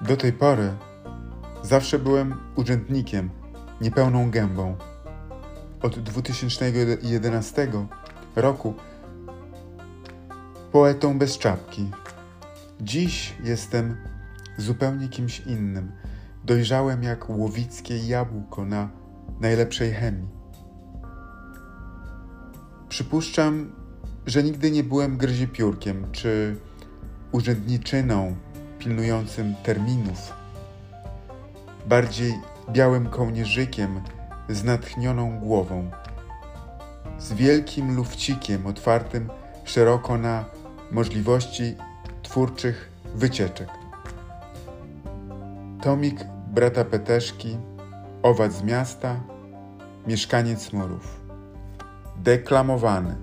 Do tej pory zawsze byłem urzędnikiem, niepełną gębą. Od 2011 roku poetą bez czapki. Dziś jestem zupełnie kimś innym. Dojrzałem jak łowickie jabłko na najlepszej chemii. Przypuszczam, że nigdy nie byłem gryzipiórkiem czy urzędniczyną pilnującym terminów. Bardziej białym kołnierzykiem z natchnioną głową, z wielkim lufcikiem otwartym szeroko na możliwości twórczych wycieczek. Tomik brata Peteszki, owad z miasta, mieszkaniec murów. Deklamowany.